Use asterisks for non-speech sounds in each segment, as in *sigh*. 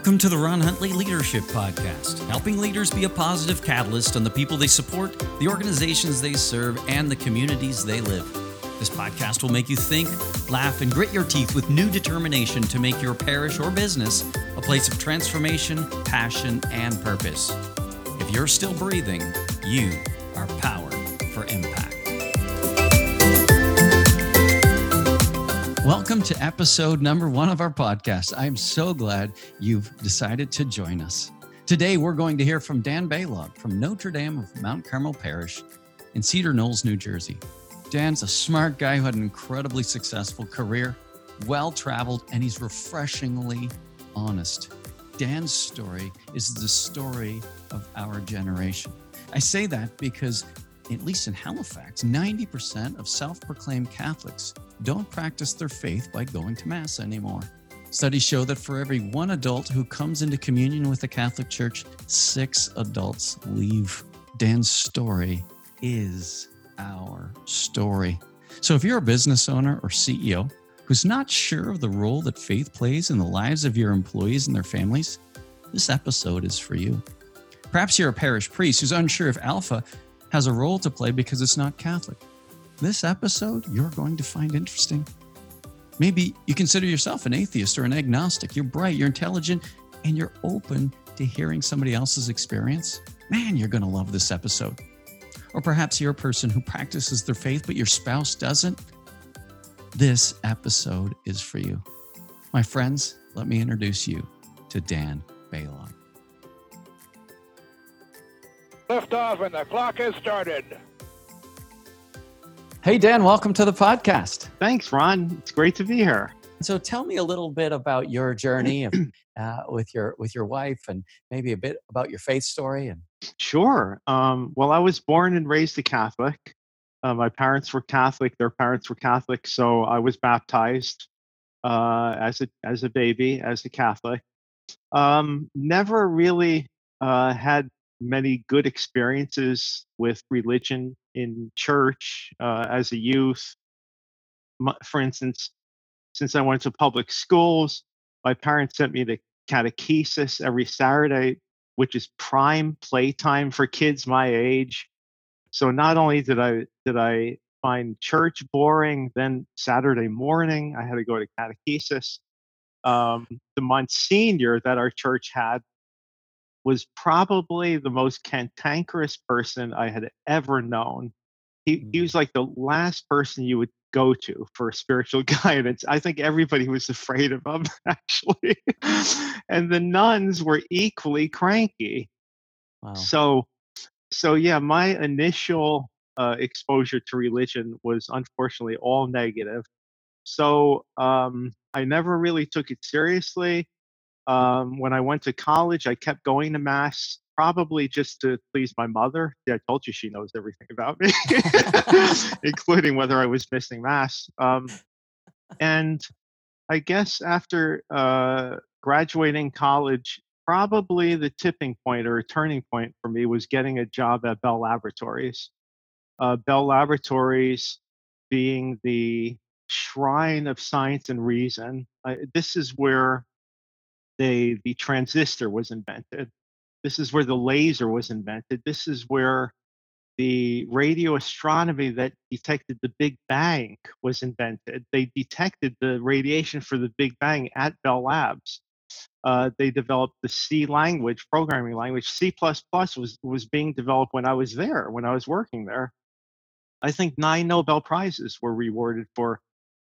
Welcome to the Ron Huntley Leadership Podcast, helping leaders be a positive catalyst on the people they support, the organizations they serve, and the communities they live. This podcast will make you think, laugh, and grit your teeth with new determination to make your parish or business a place of transformation, passion, and purpose. If you're still breathing, you are powered for impact. Welcome to episode number one of our podcast. I'm so glad you've decided to join us. Today, we're going to hear from Dan Balogh from Notre Dame of Mount Carmel Parish in Cedar Knolls, New Jersey. Dan's a smart guy who had an incredibly successful career, well traveled, and he's refreshingly honest. Dan's story is the story of our generation. I say that because, at least in Halifax, 90% of self proclaimed Catholics don't practice their faith by going to Mass anymore. Studies show that for every one adult who comes into communion with the Catholic Church, six adults leave. Dan's story is our story. So if you're a business owner or CEO who's not sure of the role that faith plays in the lives of your employees and their families, this episode is for you. Perhaps you're a parish priest who's unsure if Alpha has a role to play because it's not Catholic this episode you're going to find interesting. Maybe you consider yourself an atheist or an agnostic. You're bright, you're intelligent, and you're open to hearing somebody else's experience. Man, you're going to love this episode. Or perhaps you're a person who practices their faith, but your spouse doesn't. This episode is for you. My friends, let me introduce you to Dan Balogh. Lift off and the clock has started. Hey, Dan, welcome to the podcast. Thanks, Ron. It's great to be here. So, tell me a little bit about your journey of, *clears throat* uh, with your with your wife, and maybe a bit about your faith story. And sure. Um, well, I was born and raised a Catholic. Uh, my parents were Catholic. Their parents were Catholic, so I was baptized uh, as a as a baby as a Catholic. Um, never really uh, had many good experiences with religion in church uh, as a youth. For instance, since I went to public schools, my parents sent me to catechesis every Saturday, which is prime playtime for kids my age. So not only did I did I find church boring, then Saturday morning I had to go to catechesis. Um, the Monsignor that our church had was probably the most cantankerous person I had ever known. He, he mm. was like the last person you would go to for spiritual *laughs* guidance. I think everybody was afraid of him, *laughs* actually. and the nuns were equally cranky. Wow. So, so yeah, my initial uh, exposure to religion was unfortunately all negative. So um, I never really took it seriously. Um, when I went to college, I kept going to mass, probably just to please my mother. Yeah, I told you she knows everything about me, *laughs* *laughs* including whether I was missing mass. Um, and I guess after uh, graduating college, probably the tipping point or a turning point for me was getting a job at Bell Laboratories. Uh, Bell Laboratories being the shrine of science and reason. this is where they, the transistor was invented. This is where the laser was invented. This is where the radio astronomy that detected the Big Bang was invented. They detected the radiation for the Big Bang at Bell Labs. Uh, they developed the C language, programming language. C was was being developed when I was there, when I was working there. I think nine Nobel prizes were rewarded for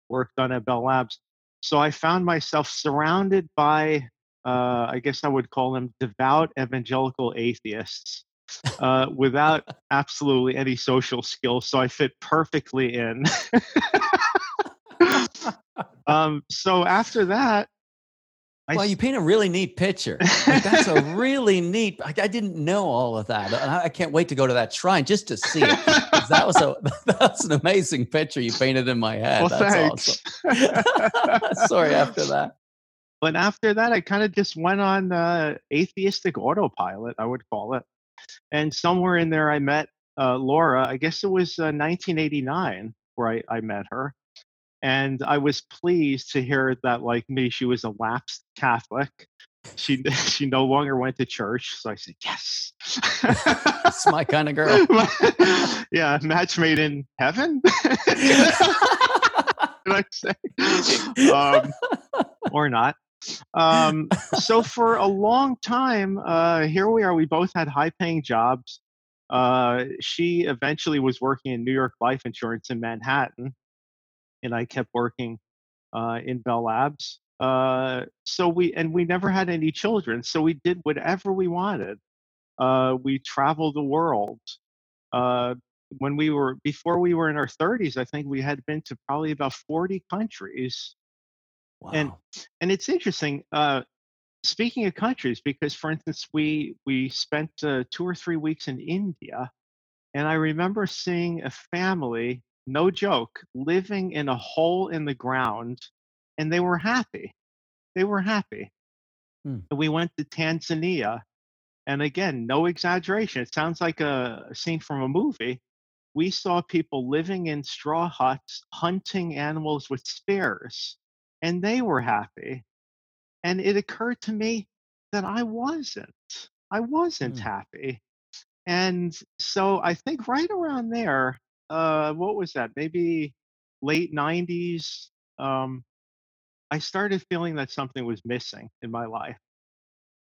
work done at Bell Labs. So I found myself surrounded by uh, I guess I would call them devout evangelical atheists uh, *laughs* without absolutely any social skills. So I fit perfectly in. *laughs* um, so after that, I well, you paint a really neat picture. Like, that's a really neat. I, I, didn't know all of that. I, I, can't wait to go to that shrine just to see it. That was a *laughs* that's an amazing picture you painted in my head. Well, that's thanks. awesome. Sorry after that. But after that, I kind of just went on uh, atheistic autopilot, I would call it. And somewhere in there, I met uh, Laura. I guess it was uh, 1989 where I, I met her. And I was pleased to hear that, like me, she was a lapsed Catholic. she *laughs* she no longer went to church. So I said, yes. *laughs* That's my kind of girl. *laughs* yeah, match made in heaven. I say? Um, or not. Um, *laughs* so for a long time, uh, here we are. We both had high-paying jobs. Uh, she eventually was working in New York Life Insurance in Manhattan, and I kept working uh, in Bell Labs. Uh, so we and we never had any children, so we did whatever we wanted. Uh, we traveled the world. Uh, when we were before we were in our 30s, I think we had been to probably about 40 countries. Wow. And and it's interesting. Uh, speaking of countries, because for instance, we we spent uh, two or three weeks in India, and I remember seeing a family, no joke, living in a hole in the ground, and they were happy. They were happy. Hmm. And we went to Tanzania, and again, no exaggeration. It sounds like a, a scene from a movie. We saw people living in straw huts, hunting animals with spears, and they were happy. And it occurred to me that I wasn't. I wasn't Hmm. happy. And so I think right around there, uh, what was that? Maybe late 90s. Um, I started feeling that something was missing in my life,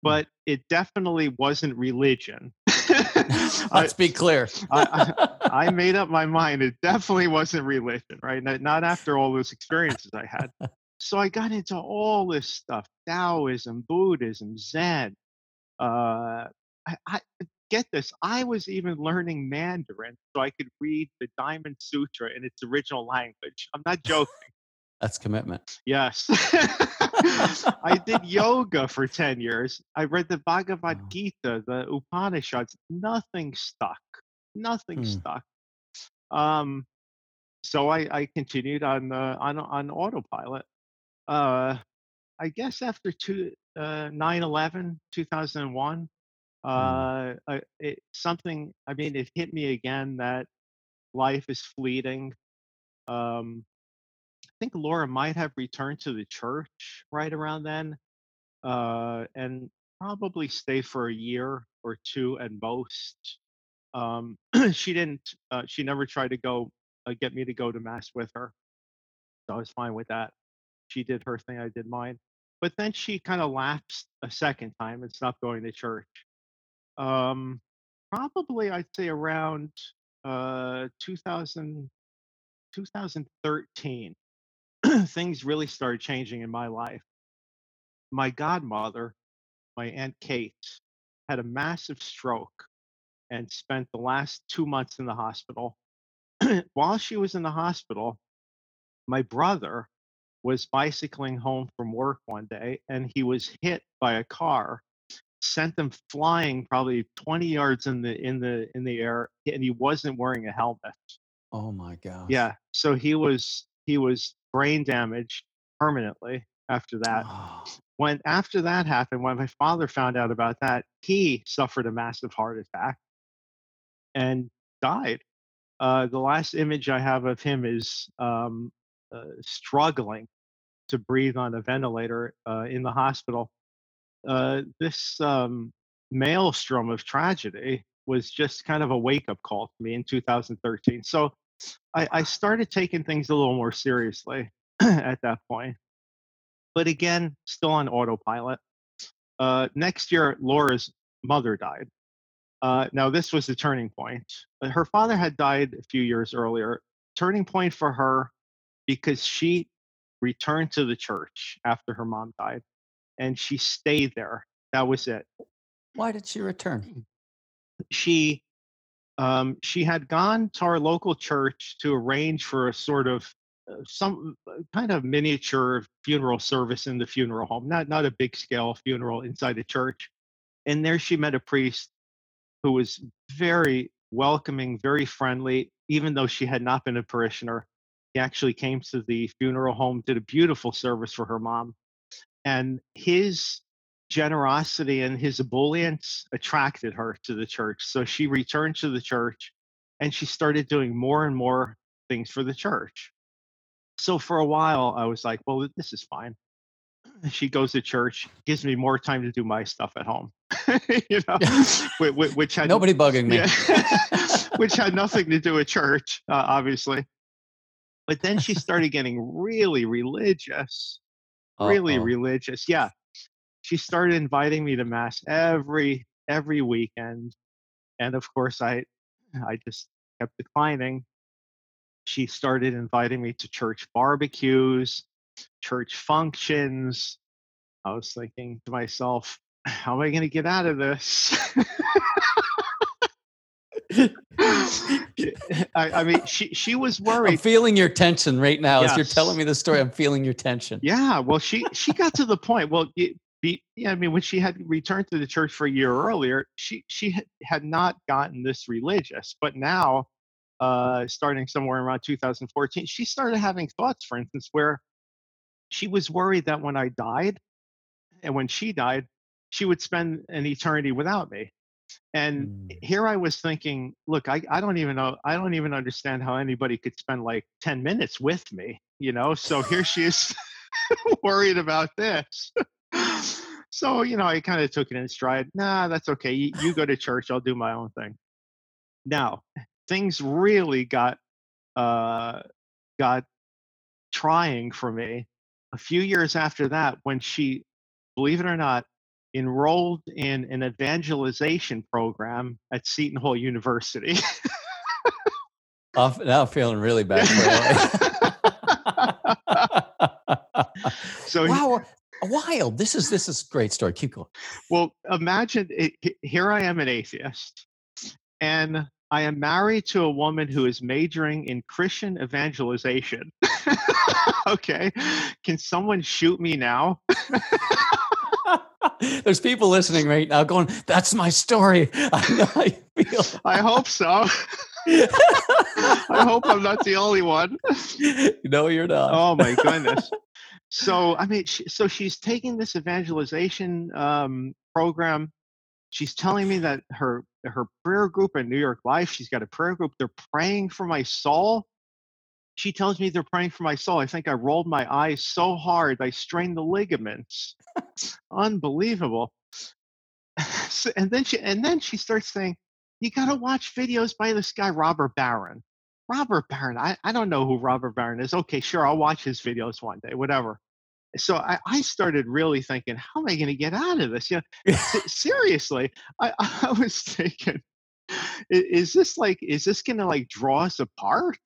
but it definitely wasn't religion. *laughs* I, Let's be clear. I, I *laughs* made up my mind. It definitely wasn't religion, right? Not, not after all those experiences I had. So I got into all this stuff Taoism, Buddhism, Zen. Uh, I, I get this. I was even learning Mandarin so I could read the Diamond Sutra in its original language. I'm not joking. *laughs* That's commitment. Yes. *laughs* I did *laughs* yoga for 10 years. I read the Bhagavad Gita, the Upanishads. Nothing stuck. Nothing Hmm. stuck. Um, so I, I continued on, uh, on on autopilot. Uh, I guess after two, uh, 9/11, 2001, Hmm. uh, I, it, something. I mean, it hit me again that life is fleeting. Um, I think Laura might have returned to the church right around then, uh, and probably stay for a year or two at most. Um, *clears throat* she didn't. Uh, she never tried to go uh, get me to go to mass with her, so I was fine with that. She did her thing, I did mine. But then she kind of lapsed a second time and stopped going to church. Um, probably I'd say around uh, 2000, 2013 *clears throat* things really started changing in my life. My godmother, my Aunt Kate, had a massive stroke and spent the last two months in the hospital. *clears throat* While she was in the hospital, my brother was bicycling home from work one day and he was hit by a car sent them flying probably 20 yards in the in the in the air and he wasn't wearing a helmet. Oh my gosh. yeah so he was he was brain damaged permanently after that. Oh, when after that happened when my father found out about that he suffered a massive heart attack and died. Uh, the last image i have of him is um, uh, struggling to breathe on a ventilator uh, in the hospital uh, this um, maelstrom of tragedy was just kind of a wake-up call to me in 2013 so I, I started taking things a little more seriously *clears throat* at that point but again, still on autopilot. Uh, next year, Laura's mother died. Uh, now, this was the turning point. Her father had died a few years earlier. Turning point for her because she returned to the church after her mom died and she stayed there. That was it. why did she return? She um, she had gone to our local church to arrange for a sort of uh, some uh, kind of miniature funeral service in the funeral home, not not a big scale funeral inside the church. And there she met a priest who was very welcoming, very friendly, even though she had not been a parishioner. He actually came to the funeral home, did a beautiful service for her mom. And his generosity and his ebullience attracted her to the church. So she returned to the church and she started doing more and more things for the church. So for a while, I was like, well, this is fine. she goes to church, gives me more time to do my stuff at home. *laughs* you know, *laughs* whi- whi- which had Nobody bugging me. yeah, *laughs* which had nothing to do with church, uh, obviously. But then she started getting really religious, really Uh-oh. religious. Yeah, she started inviting me to mass every every weekend, and of course, I I just kept declining. She started inviting me to church barbecues, church functions. I was thinking to myself, how am I going to get out of this? *laughs* *laughs* I, I mean, she she was worried. I'm feeling your tension right now as you're telling me the story. I'm feeling your tension. Yeah, well, she she got to the point. Well, it, be, yeah, I mean, when she had returned to the church for a year earlier, she she had, had not gotten this religious, but now, uh, starting somewhere around 2014, she started having thoughts, for instance, where she was worried that when I died, and when she died, she would spend an eternity without me. And Mm. here I was thinking, look, I, I don't even know, I don't even understand how anybody could spend like 10 minutes with me, you know? So here she is *laughs* worried about this. *laughs* so, you know, I kind of took it in stride. Nah, that's okay. You, you go to church, I'll do my own thing. Now, things really got, uh, got trying for me a few years after that when she, believe it or not, enrolled in an evangelization program at Seton Hall University. *laughs* I'm now I'm feeling really bad *laughs* so wow, uh, wild. This is this is a great story. Keep going. Well, imagine eh, it, here I am an atheist, and I am married to a woman who is majoring in Christian evangelization. *laughs* okay, can someone shoot me now? *laughs* There's people listening right now going, "That's my story." *laughs* I how feel. I hope so. I hope I'm not the only one. no, you're not. Oh my *laughs* goodness. So I mean, she, so she's taking this evangelization um, program. She's telling me that her her prayer group in New York Life. She's got a prayer group. They're praying for my soul. She tells me they're praying for my soul. I think I rolled my eyes so hard I strained the ligaments. *laughs* Unbelievable. *laughs* So- and then she and then she starts saying, "You got to watch videos by this guy Robert Barron." Robert Barron. I, I don't know who Robert Barron is. Okay, sure, I'll watch his videos one day, whatever. So I, I started really thinking, how am I going to get out of this? You know, se- *laughs* seriously, I, I was thinking, is this like, is this going to like draw us apart?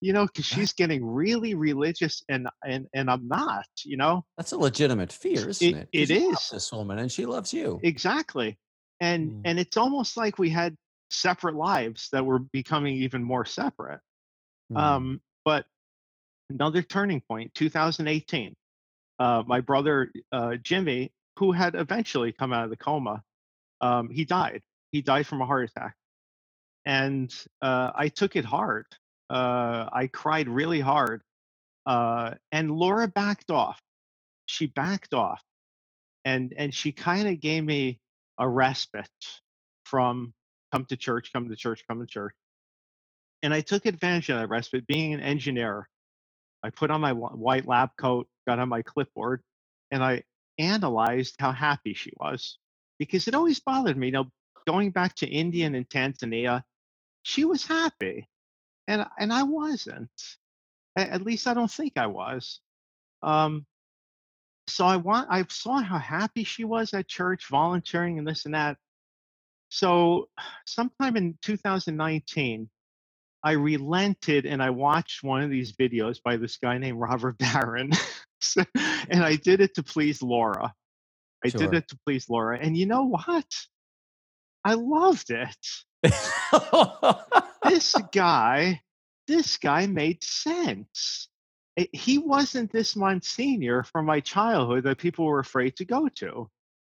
You know, because she's getting really religious and and and I'm not. You know, That's a legitimate fear, isn't It- it? it 'Cause you love is. This woman, and she loves you. exactly. And Mm. and it's almost like we had separate lives that were becoming even more separate. Mm. Um, but another turning point, 2018. Uh, my brother uh, Jimmy, who had eventually come out of the coma, um, he died. He died from a heart attack, and uh, I took it hard. Uh, I cried really hard, uh, and Laura backed off. She backed off, and and she kind of gave me a respite from come to church, come to church, come to church and I took advantage of that respite. Being an engineer, I put on my white lab coat, got on my clipboard, and I analyzed how happy she was because it always bothered me. You know, going back to India and Tanzania, she was happy, and and I wasn't. At least I don't think I was. Um, so I want I saw how happy she was at church, volunteering and this and that. So sometime in 2019, I relented and I watched one of these videos by this guy named Robert *laughs* Barron. And I did it to please Laura. I Sure. did it to please Laura. And you know what? I loved it. This *laughs* guy, this guy made sense. He wasn't this Monsignor from my childhood that people were afraid to go to.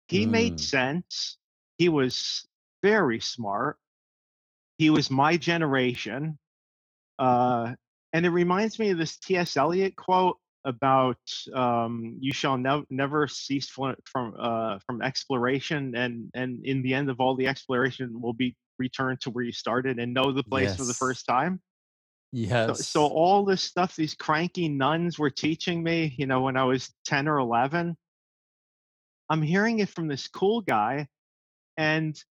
He made Mm. sense. He was very smart. He was my generation. Uh, and it reminds me of this T.S. Eliot quote about um, "You shall nev- never cease fl- from uh, from exploration, and and in the end of all the exploration will be returned to where you started and know the place for the first time." Yes. So, so all this stuff these cranky nuns were teaching me, you know, when I was 10 or 11, I'm hearing it from this cool guy. And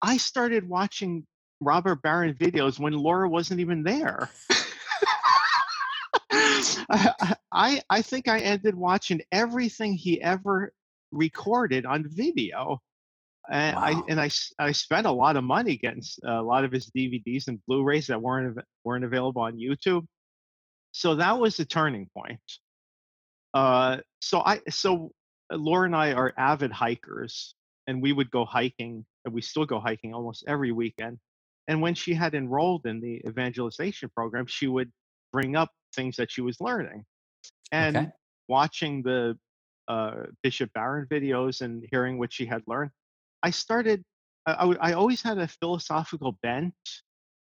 I started watching Robert Barron videos when Laura wasn't even there. *laughs* I, I I think I ended watching everything he ever recorded on video. And I Wow. and I I spent a lot of money getting a lot of his DVDs and Blu-rays that weren't weren't available on YouTube. So that was the turning point. Uh, so I so Laura and I are avid hikers, and we would go hiking, and we still go hiking almost every weekend. And when she had enrolled in the evangelization program, she would bring up things that she was learning, and Okay. watching the uh, Bishop Barron videos and hearing what she had learned, I started. I, I always had a philosophical bent,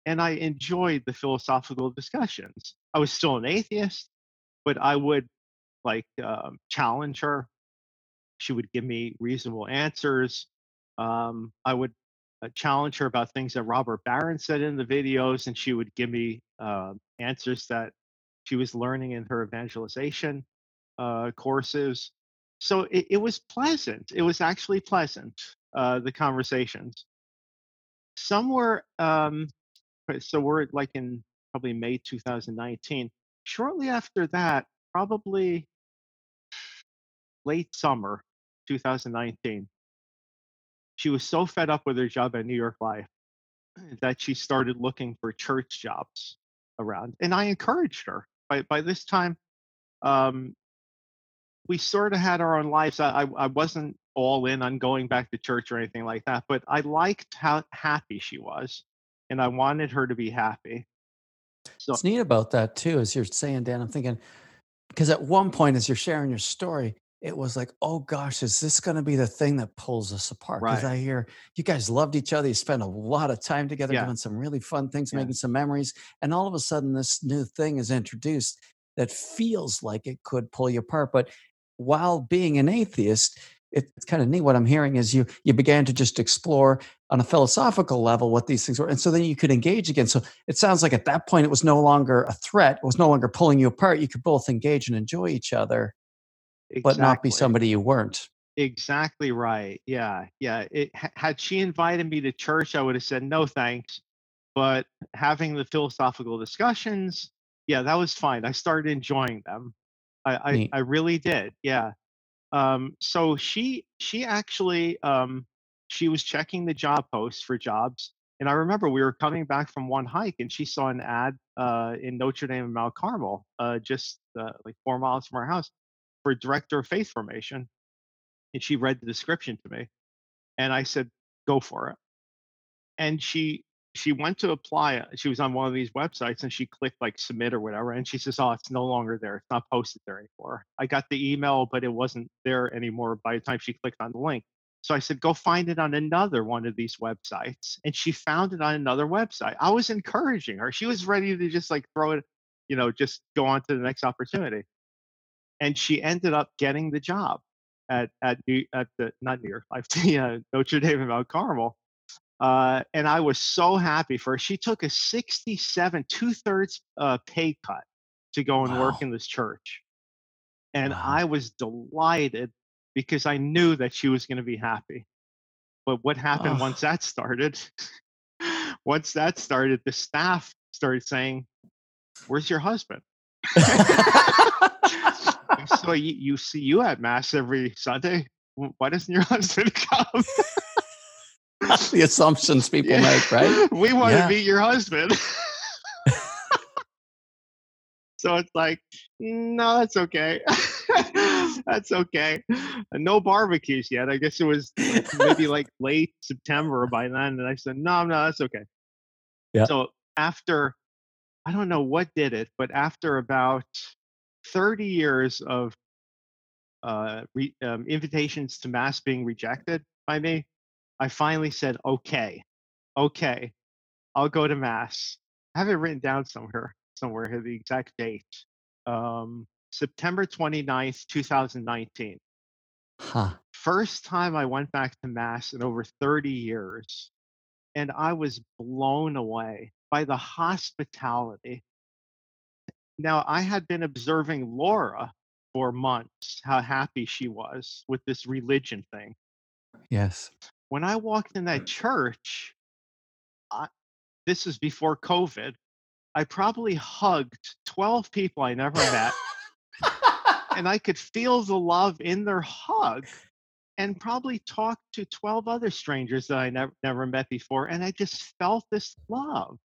and I enjoyed the philosophical discussions. I was still an atheist, but I would like um, challenge her. She would give me reasonable answers. Um, I would uh, challenge her about things that Robert Barron said in the videos, and she would give me uh, answers that she was learning in her evangelization uh, courses. So it, it was pleasant. It was actually pleasant, uh, the conversations. Somewhere, um, so we're like in probably May 2019. Shortly after that, probably late summer 2019, she was so fed up with her job at New York Life that she started looking for church jobs around. And I encouraged her. By, by this time, um, we sort of had our own lives. I, I wasn't all in on going back to church or anything like that, but I liked how happy she was. And I wanted her to be happy. So, What's neat about that too, as you're saying, Dan, I'm thinking because at one point, as you're sharing your story, it was like, oh gosh, is this going to be the thing that pulls us apart? Because Right. I hear you guys loved each other. You spent a lot of time together Yeah. doing some really fun things, Yeah. making some memories. And all of a sudden, this new thing is introduced that feels like it could pull you apart. But while being an atheist, it's kind of neat. What I'm hearing is you you began to just explore on a philosophical level what these things were, and so then you could engage again. So it sounds like at that point it was no longer a threat; it was no longer pulling you apart. You could both engage and enjoy each other, but not be somebody you weren't. Exactly right. Yeah. Yeah. It, had she invited me to church, I would have said no thanks. But having the philosophical discussions, yeah, that was fine. I started enjoying them. I, I, I really did. Yeah. Um, so she she actually um, she was checking the job posts for jobs, and I remember we were coming back from one hike, and she saw an ad uh, in Notre Dame and Mount Carmel, uh, just uh, like four miles from our house, for director of faith formation and she read the description to me and i said go for it. And she she went to apply uh, she was on one of these websites and she clicked like submit or whatever and she says oh it's no longer there it's not posted there anymore. I got the email but it wasn't there anymore by the time she clicked on the link. So i said go find it on another one of these websites and she found it on another website. I was encouraging her she was ready to just like throw it you know just go on to the next opportunity. And she ended up getting the job at at New, at the not New York *laughs* Life, uh, Notre Dame and Mount Carmel. Uh, and I was so happy for her. She took a 67, two thirds uh, pay cut to go and work in this church. And Wow. I was delighted because I knew that she was going to be happy. But what happened Oh. once that started? *laughs* once that started, the staff started saying, Where's your husband? *laughs* so you, you see you at mass every Sunday. Why doesn't your *laughs* husband come? *laughs* the assumptions people Yeah. make, right? We want Yeah. to meet your husband. *laughs* so it's like, no, that's okay. *laughs* that's okay. No barbecues yet. I guess it was like maybe like late September by then. And I said, no, no, that's okay. Yeah. So after, I don't know what did it, but after about 30 years of uh, re- um, invitations to mass being rejected by me, I finally said, okay, okay, I'll go to mass. I have it written down somewhere, somewhere here, the exact date. Um, September 29th, 2019. Huh. First time I went back to mass in over 30 years. And I was blown away. by the hospitality. Now, I had been observing Laura for months, how happy she was with this religion thing. Yes. When I walked in that mm. church, I, this is before COVID, I probably hugged 12 people I never met, and I could feel the love in their hug and probably talked to 12 other strangers that I never, never met before, and I just felt this love.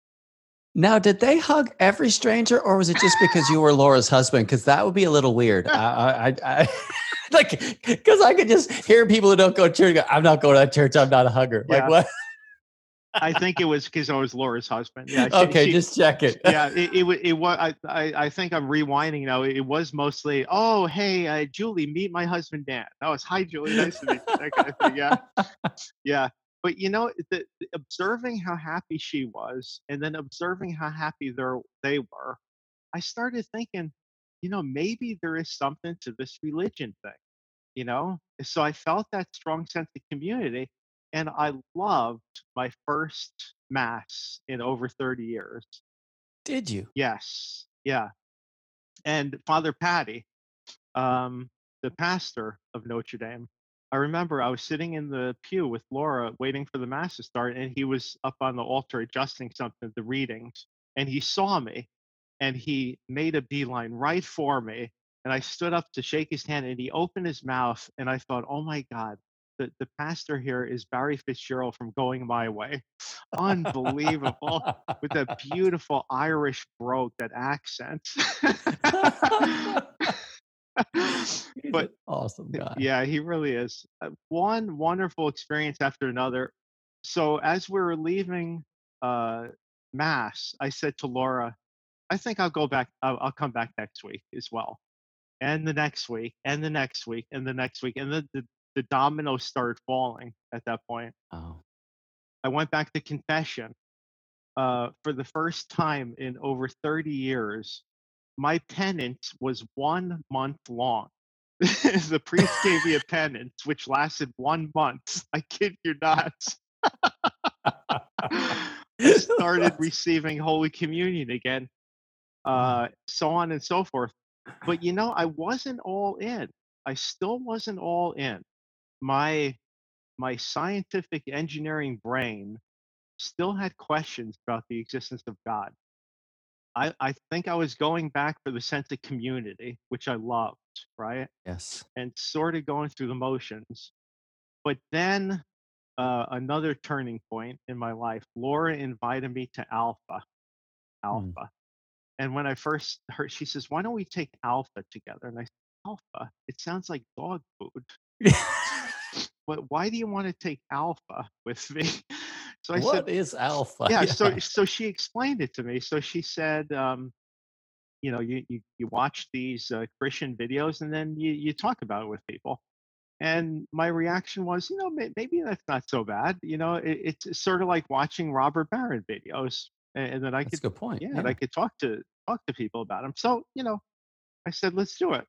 Now, did they hug every stranger, or was it just because you were Laura's husband? Because that would be a little weird. I, I, I *laughs* like, because I could just hear people who don't go to church. Go, I'm not going to church. I'm not a hugger. Yeah. Like what? I think it was because I was Laura's husband. Yeah. she- okay, she- just check it. yeah, it, it, wa- it was. I, I, I think I'm rewinding now. It was mostly, oh, hey, uh, Julie, meet my husband Dan. That was, hi, Julie, nice to meet you. That kind of thing. Yeah, *laughs* yeah. But you know, the, observing how happy she was, and then observing how happy they they were, I started thinking, you know, maybe there is something to this religion thing. You know, so I felt that strong sense of community, and I loved my first mass in over 30 years. Did you? Yes, yeah. And Father Patty, um, the pastor of Notre Dame, I remember I was sitting in the pew with Laura waiting for the mass to start, and he was up on the altar adjusting something, the readings, and he saw me and he made a beeline right for me. And I stood up to shake his hand, and he opened his mouth, and I thought, oh my God, the, the pastor here is Barry Fitzgerald from Going My Way. Unbelievable with that *laughs* beautiful Irish brogue, that accent. *laughs* *laughs* *laughs* But awesome guy. yeah, he really is. Uh, One wonderful experience after another. So as we were leaving uh, Mass, I said to Laura, "I think I'll go back. I'll, I'll come back next week as well, and the next week, and the next week, and the next week, and the the, the dominoes started falling at that point. Oh, I went back to confession. Uh, for the first time in over 30 years, my penance was one month long. *laughs* the priest gave me a penance which lasted one month. *laughs* I kid you not. *laughs* I started receiving Holy Communion again, uh, so on and so forth. But you know, I wasn't all in. I still wasn't all in. My my scientific engineering brain still had questions about the existence of God. I, I think I was going back for the sense of community, which I loved, right? yes. And sort of going through the motions. But then uh, another turning point in my life, Laura invited me to Alpha. Alpha. And when I first heard, she says, Why don't we take Alpha together? And I said, Alpha? It sounds like dog food. *laughs* But why do you want to take Alpha with me? *laughs* So I said, What is alpha? yeah, so so she explained it to me. So she said um you know you you, you watch these uh, christian videos and then you you talk about it with people. And my reaction was you know may, maybe that's not so bad you know it, it's sort of like watching robert barron videos and, and then i That's a could good point. yeah, and i could talk to talk to people about them so you know i said let's do it.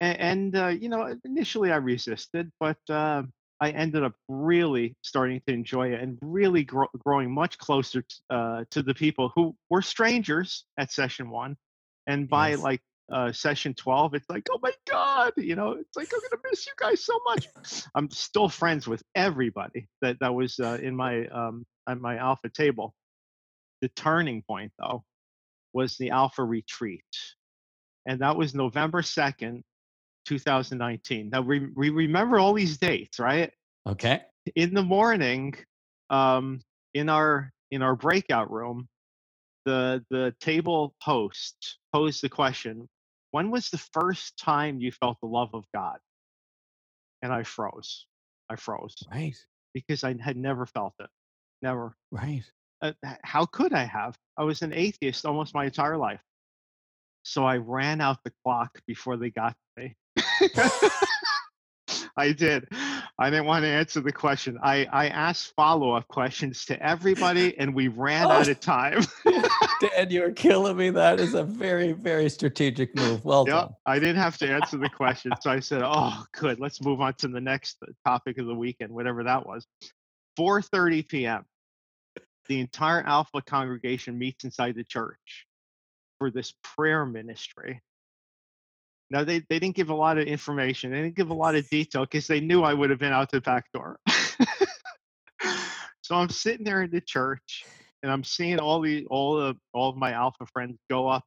And, and uh, you know initially i resisted but uh, i ended up really starting to enjoy it and really grow, growing much closer t- uh, to the people who were strangers at session one. And by Yes. like uh, session 12 it's like oh my god you know it's like i'm gonna miss you guys so much. *laughs* I'm still friends with everybody that that was uh, in my um on my alpha table. The turning point though was the alpha retreat. And that was november 2nd 2019 now we, we remember all these dates right Okay. in the morning um in our in our breakout room the the table host posed the question when was the first time you felt the love of god and i froze i froze Right. because i had never felt it never Right. uh, how could I have? I was an atheist almost my entire life. So I ran out the clock before they got to me. I did. I didn't want to answer the question. I, I asked follow up questions to everybody, and we ran oh. out Oh. of time. *laughs* Dan, you're killing me. That is a very, very strategic move. Well Yep, done. I didn't have to answer the question. So I said, "Oh, good. Let's move on to the next uh, topic of the weekend, whatever that was." 4:30 p.m. the entire Alpha congregation meets inside the church for this prayer ministry. Now they, they didn't give a lot of information. They didn't give a lot of detail because they knew I would have been out the back door. *laughs* so I'm sitting there in the church and I'm seeing all the all the all of my alpha friends go up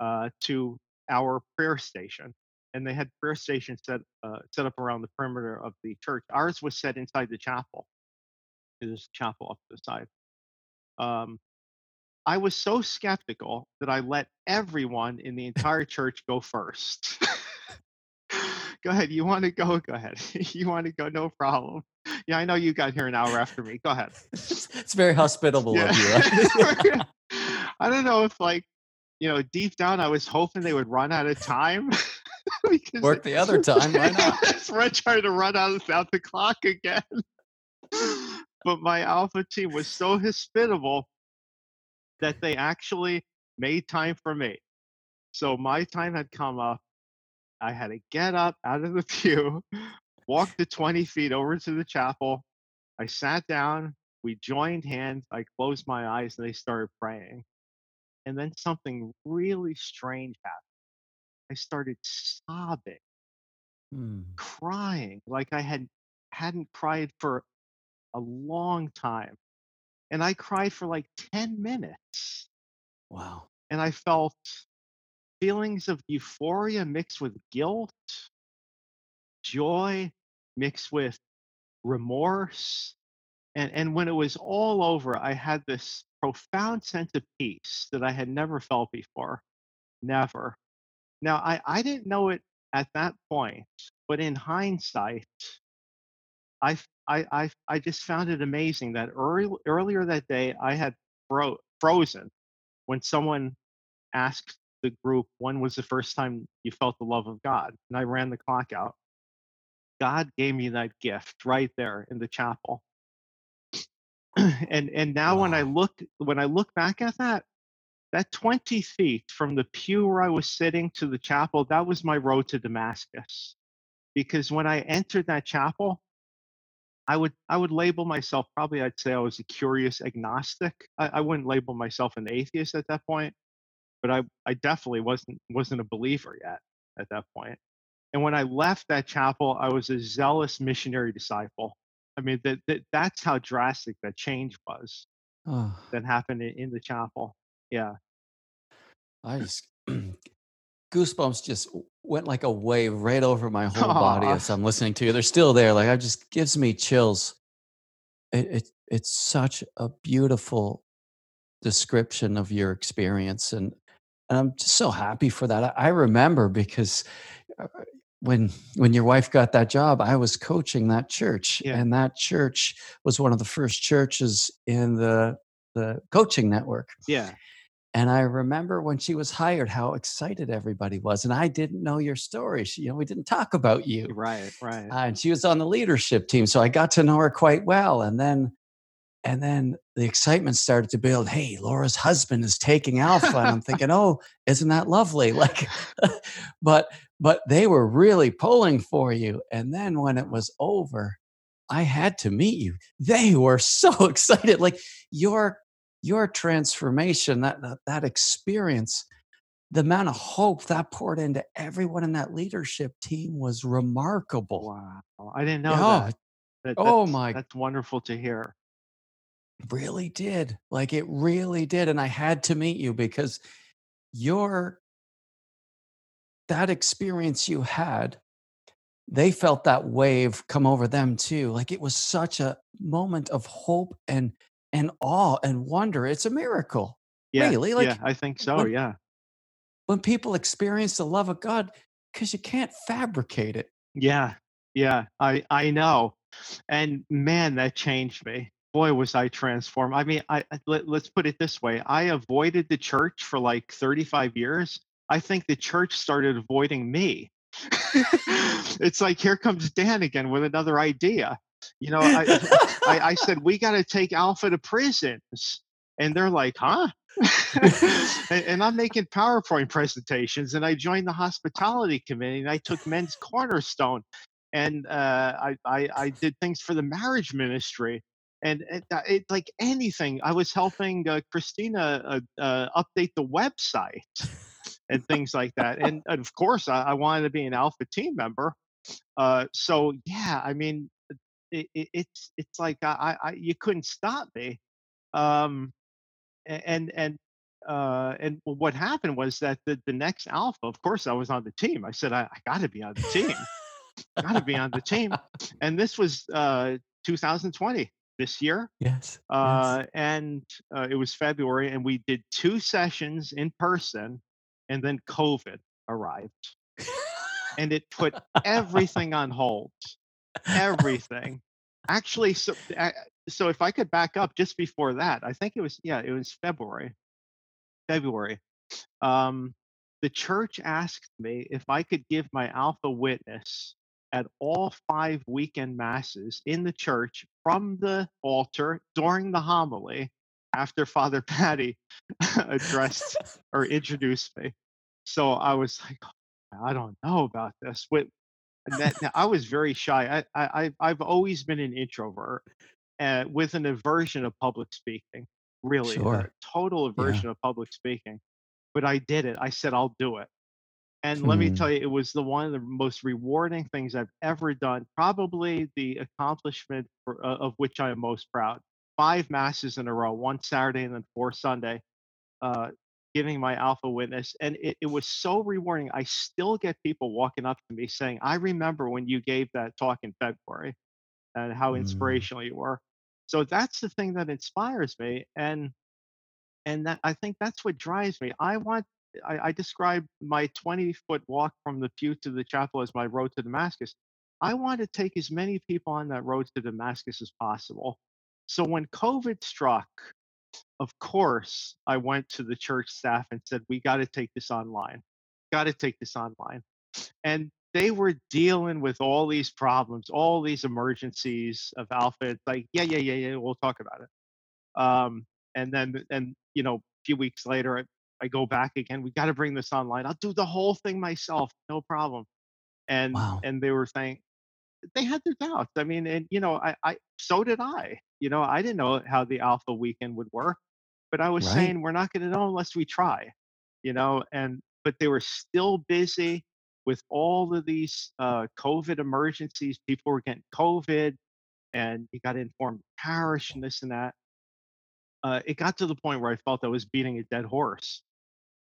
uh, to our prayer station, and they had prayer stations set uh, set up around the perimeter of the church. Ours was set inside the chapel. There's a chapel up to the side. Um, I was so skeptical that I let everyone in the entire church go first. *laughs* go ahead. You want to go? Go ahead. *laughs* you want to go? No problem. Yeah, I know you got here an hour after me. Go ahead. it's very hospitable Yeah. of you. *laughs* I don't know if like you know deep down I was hoping they would run out of time. because Work the other time. Why not? Run trying to run out of out the clock again. but my alpha team was so hospitable that they actually made time for me. So my time had come up. I had to get up out of the *laughs* pew, walk the 20 feet over to the chapel. I sat down. We joined hands. I closed my eyes and they started praying. And then something really strange happened. I started sobbing Hmm. crying like I had hadn't cried for a long time. And I cried for like 10 minutes. Wow. And I felt feelings of euphoria mixed with guilt, joy mixed with remorse. And, and when it was all over, I had this profound sense of peace that I had never felt before. Never. Now, I, I didn't know it at that point, but in hindsight, I, I, I, I just found it amazing that early, earlier that day I had fro- frozen when someone asked the group when was the first time you felt the love of God, and I ran the clock out. God gave me that gift right there in the chapel. *clears throat* and and now when I look when I look back at that, that 20 feet from the pew where I was sitting to the chapel, that was my road to Damascus. Because when I entered that chapel, I would I would label myself probably I'd say I was a curious agnostic. I, I wouldn't label myself an atheist at that point, but I, I definitely wasn't wasn't a believer yet at that point. And when I left that chapel, I was a zealous missionary disciple. I mean that, that that's how drastic that change was Oh, that happened in, in the chapel. Yeah. I just *clears throat* goosebumps just went like a wave right over my whole body as I'm listening to you. They're still there. Like it just gives me chills. It, it it's such a beautiful description of your experience, and and I'm just so happy for that. I, I remember because uh, when when your wife got that job, I was coaching that church, Yeah. and that church was one of the first churches in the the coaching network. Yeah. And I remember when she was hired, how excited everybody was. And I didn't know your story. She, you know, we didn't talk about you. Right. Right. Uh, and she was on the leadership team, so I got to know her quite well. And then, and then the excitement started to build. Hey, Laura's husband is taking Alpha, and I'm thinking, *laughs* oh, isn't that lovely? *laughs* Like, *laughs* but but they were really pulling for you. And then when it was over, I had to meet you. They were so excited. Like your your transformation, that that, experience, the amount of hope that poured into everyone in that leadership team was remarkable. Wow. I didn't know Oh, that. That- oh my- That's wonderful to hear. really did. Like it really did. And I had to meet you because your that experience you had, they felt that wave come over them too. Like it was such a moment of hope and and awe and wonder. It's a miracle. Yeah. Really? Like, yeah. I think so. when- Yeah. When people experience the love of God, because you can't fabricate it. Yeah, yeah, I I know, and man, that changed me. Boy, was I transformed. I mean, I let, let's put it this way: I avoided the church for like 35 years. I think the church started avoiding me. *laughs* it's like here comes Dan again with another idea. You know, I I, I said we got to take Alpha to prisons, and they're like, huh? *laughs* and, and I'm making PowerPoint presentations, and I joined the hospitality committee, and I took Men's Cornerstone, and uh, I, I I did things for the marriage ministry, and it, uh, it like anything. I was helping uh, Christina uh, uh, update the website and things like that. And, and of course, I, I, wanted to be an Alpha team member. Uh, so yeah, I mean, it, it, it's it's like I, I you couldn't stop me. Um, and and uh, and what happened was that the, the next alpha, of course, I was on the team. I said, I, I got to be on the team. got to be on the team. *laughs* And this was uh, 2020 this year. Yes. Uh, yes. And uh, it was February, and we did two sessions in person, and then COVID arrived. *laughs* and it put everything on hold. Everything. Actually, so so if I could back up just before that, I think it was yeah, it was February. February. Um, the church asked me if I could give my alpha witness at all five weekend masses in the church from the altar during the homily after Father *laughs* Patty addressed or introduced me. So I was like, oh, I don't know about this. With that, I was very shy. I, I, I've always been an introvert uh, with an aversion of public speaking. Really, sure. a total aversion yeah. of public speaking. But I did it. I said I'll do it. And let me hmm. tell you, it was the one of the most rewarding things I've ever done. Probably the accomplishment for, uh, of which I am most proud. Five masses in a row, one Saturday and then four Sunday, uh, giving my alpha witness, and it, it was so rewarding. I still get people walking up to me saying, "I remember when you gave that talk in February, and how mm. inspirational you were." So that's the thing that inspires me, and and that I think that's what drives me. I want I, I describe my 20 foot walk from the pew to the chapel as my road to Damascus. I want to take as many people on that road to Damascus as possible. So when COVID struck, of course, I went to the church staff and said, We got to take this online. Got to take this online. And they were dealing with all these problems, all these emergencies of Alpha. It's like, yeah, yeah, yeah, yeah, we'll talk about it. Um, and then, and you know, a few weeks later, I go back again. We got to bring this online. I'll do the whole thing myself, no problem. And wow. and they were saying they had their doubts. I mean, and you know, I, I so did I. You know, I didn't know how the alpha weekend would work, but I was right. saying we're not going to know unless we try. You know, and but they were still busy with all of these uh, COVID emergencies. People were getting COVID, and you got to inform the parish and this and that. Uh, it got to the point where I felt I was beating a dead horse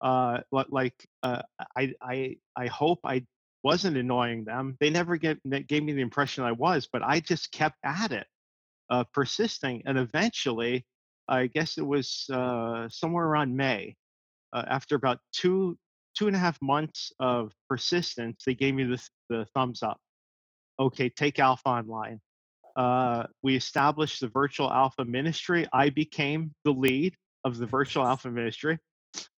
uh, like uh, I I I hope I wasn't annoying them. They never get, gave me the impression I was, but I just kept at it, uh, persisting, and eventually, I guess it was uh, somewhere around May, uh, after about two two and a half months of persistence, they gave me the the thumbs up. Okay, take Alpha online. Uh, we established the Virtual Alpha Ministry. I became the lead of the Virtual Alpha Ministry.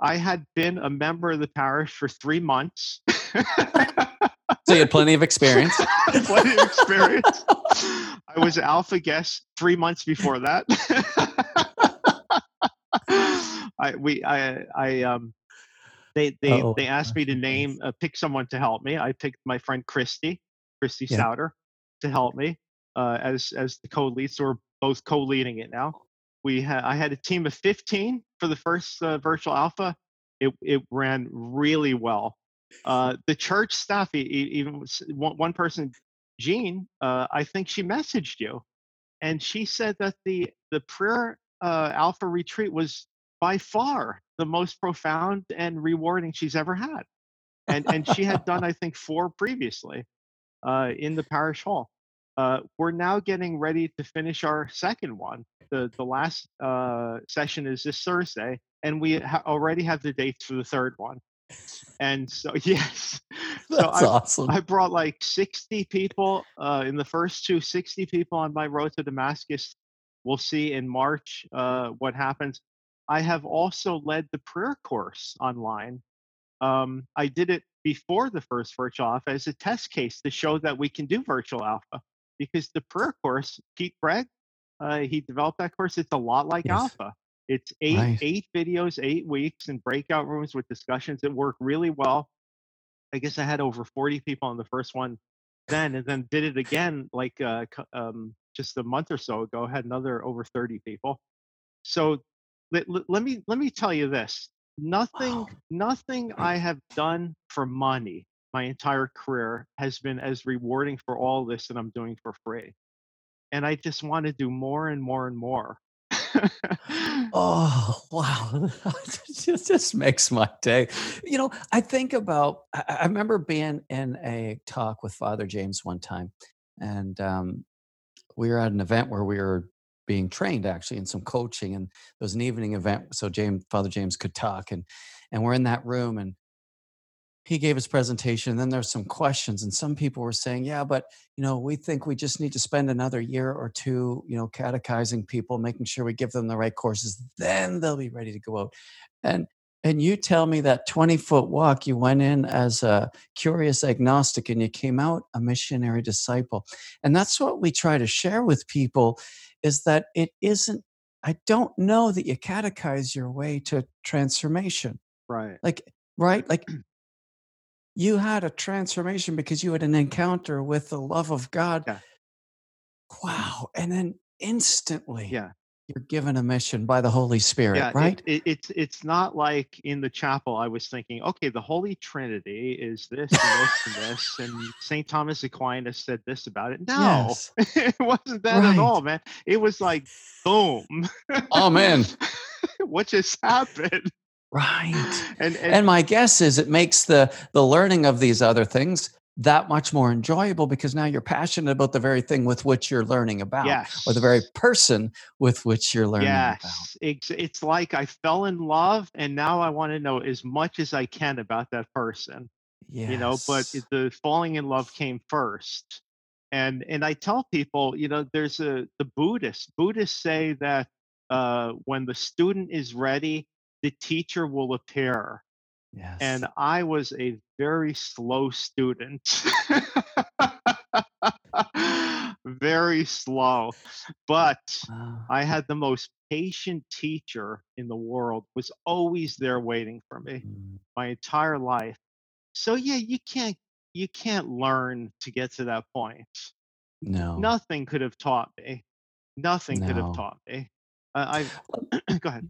I had been a member of the parish for three months. *laughs* *laughs* so you had plenty of experience. *laughs* plenty of experience. I was alpha guest three months before that. *laughs* I we I I um they they Uh-oh. they asked me to *laughs* name uh, pick someone to help me. I picked my friend Christy, Christy yeah. Souter, to help me uh, as as the co-lead. So we're both co-leading it now. We had I had a team of 15 for the first uh, virtual alpha. It it ran really well. Uh, the church staff, even one, person, Jean, uh, I think she messaged you, and she said that the the prayer uh, alpha retreat was by far the most profound and rewarding she's ever had, and and she had done I think four previously uh, in the parish hall. Uh, we're now getting ready to finish our second one, the the last uh, session is this Thursday, and we ha- already have the dates for the third one. And so, *laughs* yes, that's so I, awesome. I brought like 60 people uh, in the first two, 60 people on my road to Damascus. We'll see in March uh, what happens. I have also led the prayer course online. Um, I did it before the first virtual alpha as a test case to show that we can do virtual alpha because the prayer course, Pete Greig uh, he developed that course. It's a lot like yes. Alpha. It's eight nice. eight videos, eight weeks, in breakout rooms with discussions. that work really well. I guess I had over 40 people on the first one then, and then did it again like uh, um, just a month or so ago had another over 30 people. So let, let, let me let me tell you this. Nothing Wow. nothing I have done for money my entire career has been as rewarding for all this that I'm doing for free. And I just want to do more and more and more. *laughs* Oh, wow. *laughs* this just makes my day. You know, I think about, I, remember being in a talk with Father James one time, and um, we were at an event where we were being trained actually in some coaching, and there was an evening event so James, Father James could talk, and and we're in that room, and he gave his presentation and then there's some questions and some people were saying yeah but you know we think we just need to spend another year or two you know catechizing people making sure we give them the right courses then they'll be ready to go out. And and you tell me that 20 foot walk you went in as a curious agnostic and you came out a missionary disciple. And that's what we try to share with people is that it isn't i don't know that you catechize your way to transformation. Right. like right? Like you had a transformation because you had an encounter with the love of God. Yeah. Wow. And then instantly Yeah. you're given a mission by the Holy Spirit, Yeah, right? It, it's it's not like in the chapel I was thinking, okay, the Holy Trinity is this and this and this, *laughs* and Saint Thomas Aquinas said this about it. No, Yes. *laughs* it wasn't that at all, man. It was like, boom, oh man. *laughs* what just happened? Right. *gasps* And and, And my guess is it makes the the learning of these other things that much more enjoyable because now you're passionate about the very thing with which you're learning about yes, or the very person with which you're learning about. yes, it's it's like I fell in love, and now I want to know as much as I can about that person. Yes. you know but the falling in love came first and and i tell people you know there's a the buddhists buddhists say that uh when the student is ready the teacher will appear yes. and i was a very slow student *laughs* very slow but Wow. i had the most patient teacher in the world was always there waiting for me Mm, my entire life. So yeah, you can't you can't learn to get to that point. no. Nothing could have taught me. Nothing could have taught me. I, I *clears throat* go ahead.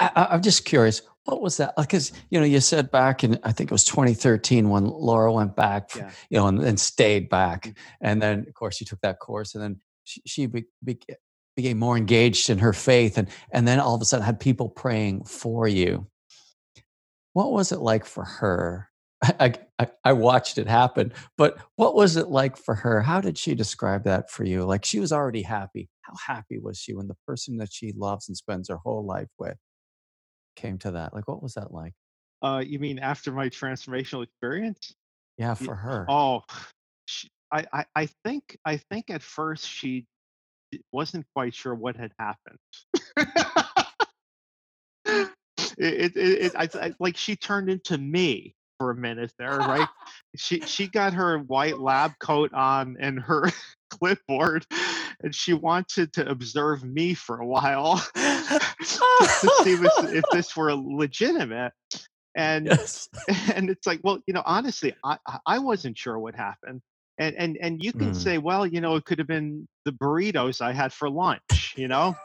I, I'm just curious. What was that? Because you know, you said back in I think it was 2013 when Laura went back, Yeah. you know, and, and stayed back, Mhm. and then of course you took that course, and then she, she be, be, became more engaged in her faith, and and then all of a sudden had people praying for you. What was it like for her? *laughs* I, I, I watched it happen, but what was it like for her? How did she describe that for you? Like she was already happy. How happy was she when the person that she loves and spends her whole life with came to that? Like, what was that like? Uh, you mean after my transformational experience? Yeah, for her. Oh, she, I, I I think I think at first she wasn't quite sure what had happened. *laughs* it, it, it, it I, I- like she turned into me for a minute there, right? *laughs* she she got her white lab coat on and her *laughs* clipboard, and she wanted to observe me for a while *laughs* to see if, if this were legitimate. *laughs* And yes. *laughs* and it's like well you know honestly i i wasn't sure what happened and and and you can Mm. say well you know it could have been the burritos i had for lunch you know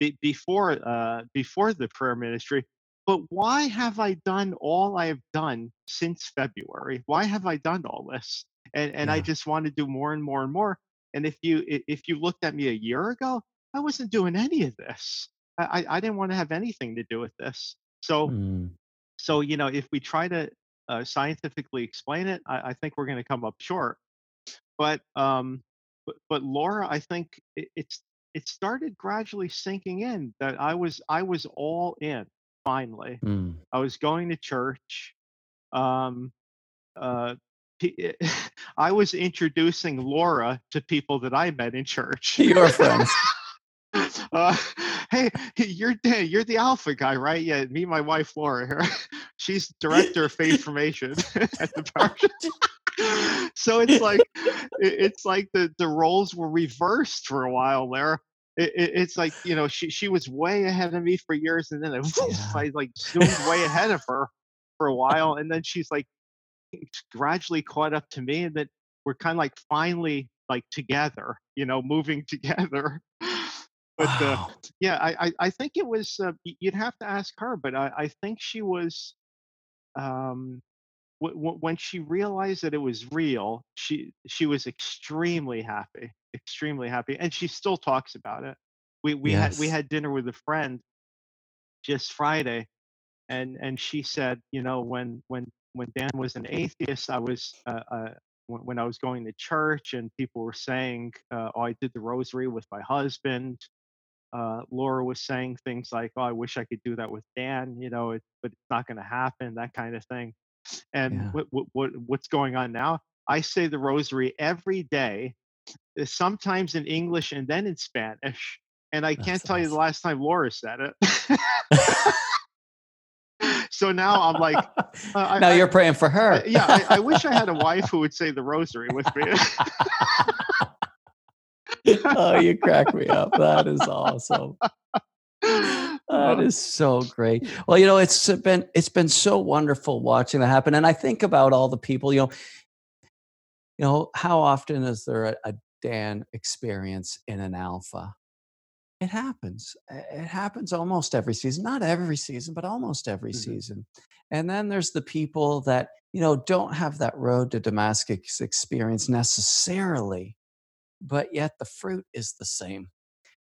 be, before uh before the prayer ministry but why have i done all i have done since february why have i done all this and and i just want to do more and more and more and if you if you looked at me a year ago i wasn't doing any of this i i, didn't want to have anything to do with this so Mm. so you know if we try to uh, scientifically explain it i, I think we're going to come up short but um but, but laura i think it, it's it started gradually sinking in that i was i was all in finally Mm. i was going to church um uh *laughs* i was introducing laura to people that i met in church *laughs* Your friends. *laughs* uh, hey, you're you're the alpha guy, right? Yeah, me and my wife Laura here. She's director of faith formation at the parish. so it's like it's like the the roles were reversed for a while there. It, it, it's like you know she she was way ahead of me for years, and then I, Yeah. I like zoomed way ahead of her for a while, and then she's like gradually caught up to me, and then we're kind of like finally like together, you know, moving *laughs* together. But uh, yeah, I, I I think it was. Uh, you'd have to ask her, but I I think she was. Um, w- w- when she realized that it was real, she she was extremely happy, extremely happy, and she still talks about it. We we had we had dinner with a friend just Friday, and and she said, you know, when when when Dan was an atheist, I was uh, uh, when, when I was going to church, and people were saying, uh, "Oh, I did the rosary with my husband." Uh, Laura was saying things like, "Oh, I wish I could do that with Dan," you know, it, but it's not going to happen, that kind of thing. And Yeah. what, what what what's going on now? I say the rosary every day, uh, sometimes in English and then in Spanish. And I can't tell you the last time Laura said it. *laughs* *laughs* so now I'm like, *laughs* uh, I, now I, you're praying for I- her. yeah, I, I wish I had a wife who would say the rosary with me. *laughs* oh, you crack me up. That is awesome. That Uh, so great. Well, you know, it's been it's been so wonderful watching that happen. And I think about all the people, you know, you know, how often is there a, a Dan experience in an alpha? It happens. It happens almost every season. Not every season, but almost every Mhm. season. And then there's the people that, you know, don't have that road to Damascus experience necessarily, but yet the fruit is the same.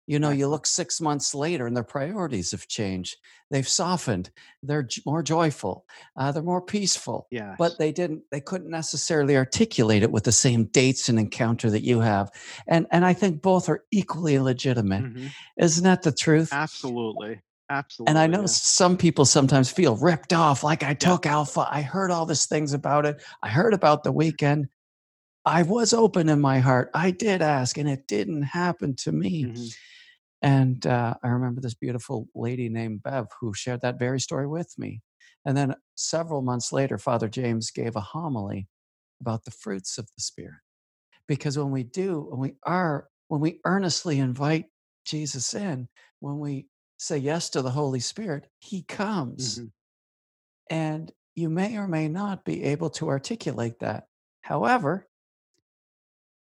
You know, you look six months later and their priorities have changed. They've softened. They're more joyful. Uh, they're more peaceful. yes. But they didn't. They couldn't necessarily articulate it with the same dates and encounter that you have. And and I think both are equally legitimate. Mhm. Isn't that the truth? Absolutely. Absolutely. And I know yeah. some people sometimes feel ripped off. Like I took Alpha. I heard all these things about it. I heard about the weekend. I was open in my heart. I did ask, and it didn't happen to me. Mhm. And uh, I remember this beautiful lady named Bev who shared that very story with me. And then several months later, Father James gave a homily about the fruits of the Spirit. Because when we do, when we are, when we earnestly invite Jesus in, when we say yes to the Holy Spirit, He comes. Mhm. And you may or may not be able to articulate that. However,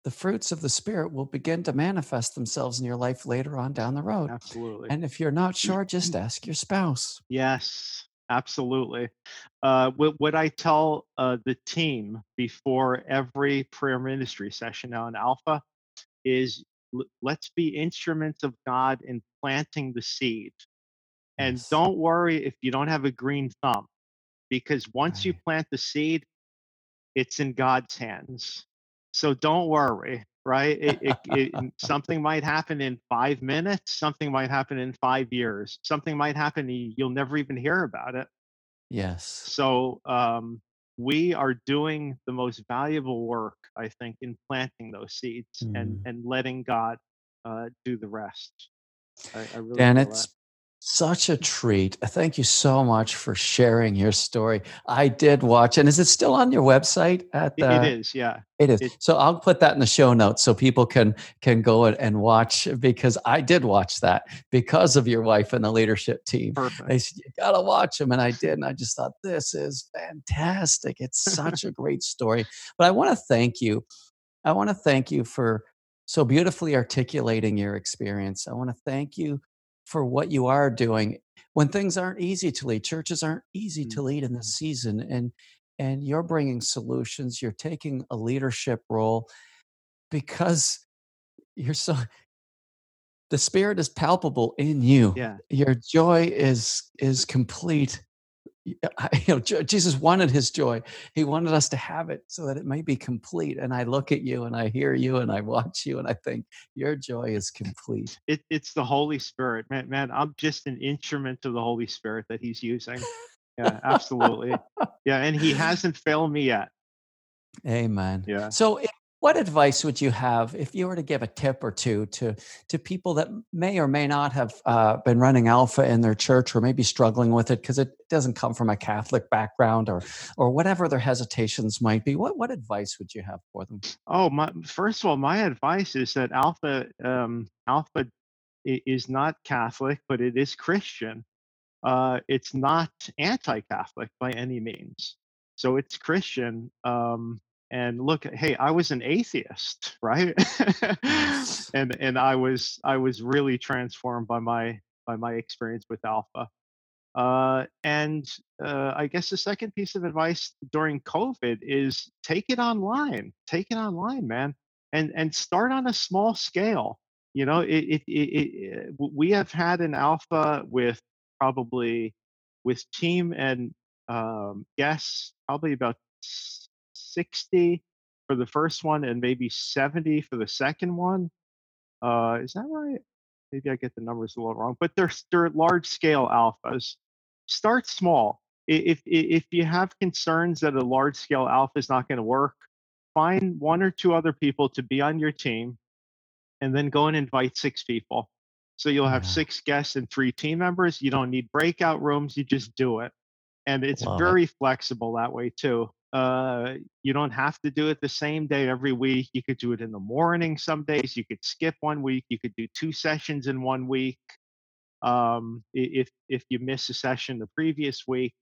the fruits of the Spirit will begin to manifest themselves in your life later on down the road. Absolutely. And if you're not sure, just ask your spouse. Yes, absolutely. Uh, what, what I tell uh, the team before every prayer ministry session now in Alpha is l- let's be instruments of God in planting the seed. And Yes. don't worry if you don't have a green thumb, because once you plant the seed, it's in God's hands. So don't worry, right? It, it, *laughs* it, something might happen in five minutes, something might happen in five years, something might happen, you'll never even hear about it. Yes. So um, we are doing the most valuable work, I think, in planting those seeds and, Mm. and letting God uh, do the rest. I, I really Dan, it's that. Such a treat. Uh, Thank you so much for sharing your story. I did watch, and is it still on your website? At the, it is, yeah. It is. It- so I'll put that in the show notes so people can can go and, and watch because I did watch that because of your wife and the leadership team. Perfect. They said you gotta watch them, and I did, and I just thought this is fantastic. It's *laughs* such a great story. But I want to thank you. I want to thank you for so beautifully articulating your experience. I want to thank you for what you are doing when things aren't easy to lead. Churches aren't easy to mm-hmm. lead in this mm-hmm. season, and and you're bringing solutions. You're taking a leadership role because you're so the spirit is palpable in you Yeah. your joy is is complete Uh, *laughs* you know jesus wanted his joy he wanted us to have it so that it may be complete and i look at you and i hear you and i watch you and i think your joy is complete It, it's the Holy Spirit. Man, man, I'm just an instrument of the Holy Spirit that he's using. Yeah, absolutely. *laughs* Yeah, and he hasn't failed me yet. amen Yeah. so i- what advice would you have if you were to give a tip or two to to people that may or may not have uh, been running alpha in their church or maybe struggling with it because it doesn't come from a catholic background or or whatever their hesitations might be what what advice would you have for them Oh, my first of all, my advice is that Alpha um, Alpha is not Catholic, but it is Christian. Uh, it's not anti-Catholic by any means. So it's Christian. Um, and look hey i was an atheist *laughs* right? And and i was i was really transformed by my by my experience with alpha. Uh, and uh, i guess the second piece of advice during covid is take it online take it online man and and start on a small scale. You know it, it, it, it we have had an alpha with probably with team and um, guests probably about 60 for the first one and maybe 70 for the second one. Uh, is that right? Maybe I get the numbers a little wrong, but they're, they're large scale alphas. Start small. If, if you have concerns that a large scale alpha is not going to work, find one or two other people to be on your team and then go and invite six people. So you'll have yeah. six guests and three team members. You don't need breakout rooms. You just do it. And it's Love very it. flexible that way too. Uh, you don't have to do it the same day every week. You could do it in the morning some days. You could skip one week. You could do two sessions in one week. Um, if if you miss a session the previous week,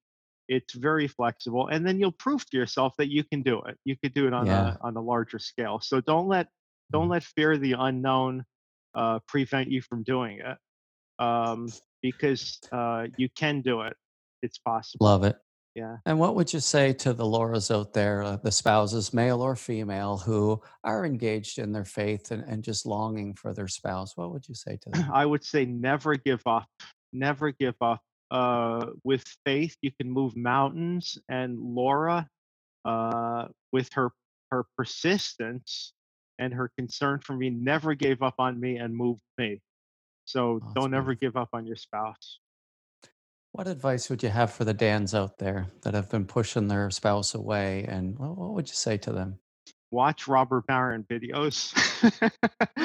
it's very flexible, and then you'll prove to yourself that you can do it. You could do it on yeah. a on a larger scale. So don't let don't mm. let fear of the unknown uh, prevent you from doing it, um, because uh, you can do it. It's possible. Love it. Yeah. And what would you say to the Lauras out there, uh, the spouses, male or female, who are engaged in their faith and, and just longing for their spouse? What would you say to them? I would say never give up. Never give up. Uh, with faith, you can move mountains. And Laura, uh, with her her persistence and her concern for me, never gave up on me and moved me. So oh, don't ever give up on your spouse. What advice would you have for the Dans out there that have been pushing their spouse away? And what, would you say to them? Watch Robert Barron videos.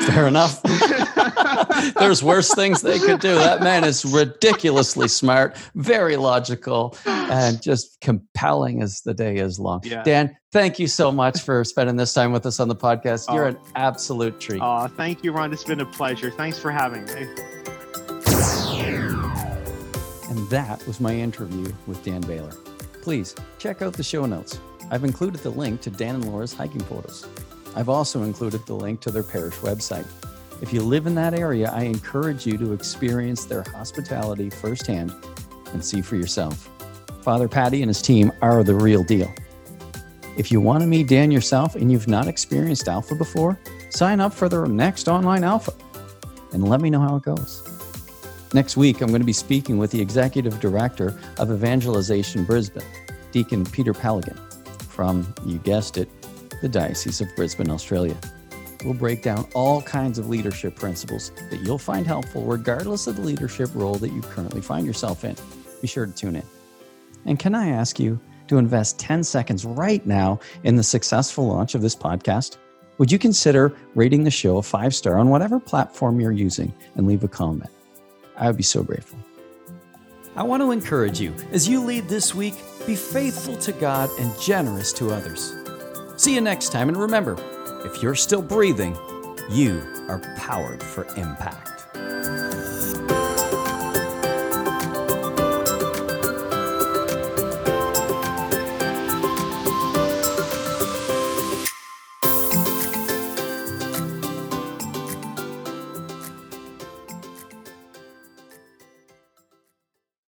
Fair enough. *laughs* There's worse things they could do. That man is ridiculously smart, very logical, and just compelling as the day is long. Yeah. Dan, thank you so much for spending this time with us on the podcast. Oh. You're oh. an absolute treat. Oh, thank you, Ron. It's been a pleasure. Thanks for having me. That was my interview with Dan Balogh. Please check out the show notes. I've included the link to Dan and Laura's hiking photos. I've also included the link to their parish website. If you live in that area, I encourage you to experience their hospitality firsthand and see for yourself. Father Patty and his team are the real deal. If you want to meet Dan yourself and you've not experienced Alpha before, sign up for their next online Alpha and let me know how it goes. Next week, I'm going to be speaking with the Executive Director of Evangelization Brisbane, Deacon Peter Pellicaan, from, you guessed it, the Diocese of Brisbane, Australia. We'll break down all kinds of leadership principles that you'll find helpful regardless of the leadership role that you currently find yourself in. Be sure to tune in. And can I ask you to invest 10 seconds right now in the successful launch of this podcast? Would you consider rating the show a five star on whatever platform you're using and leave a comment? I would be so grateful. I want to encourage you as you lead this week, be faithful to God and generous to others. See you next time, and remember if you're still breathing, you are powered for impact.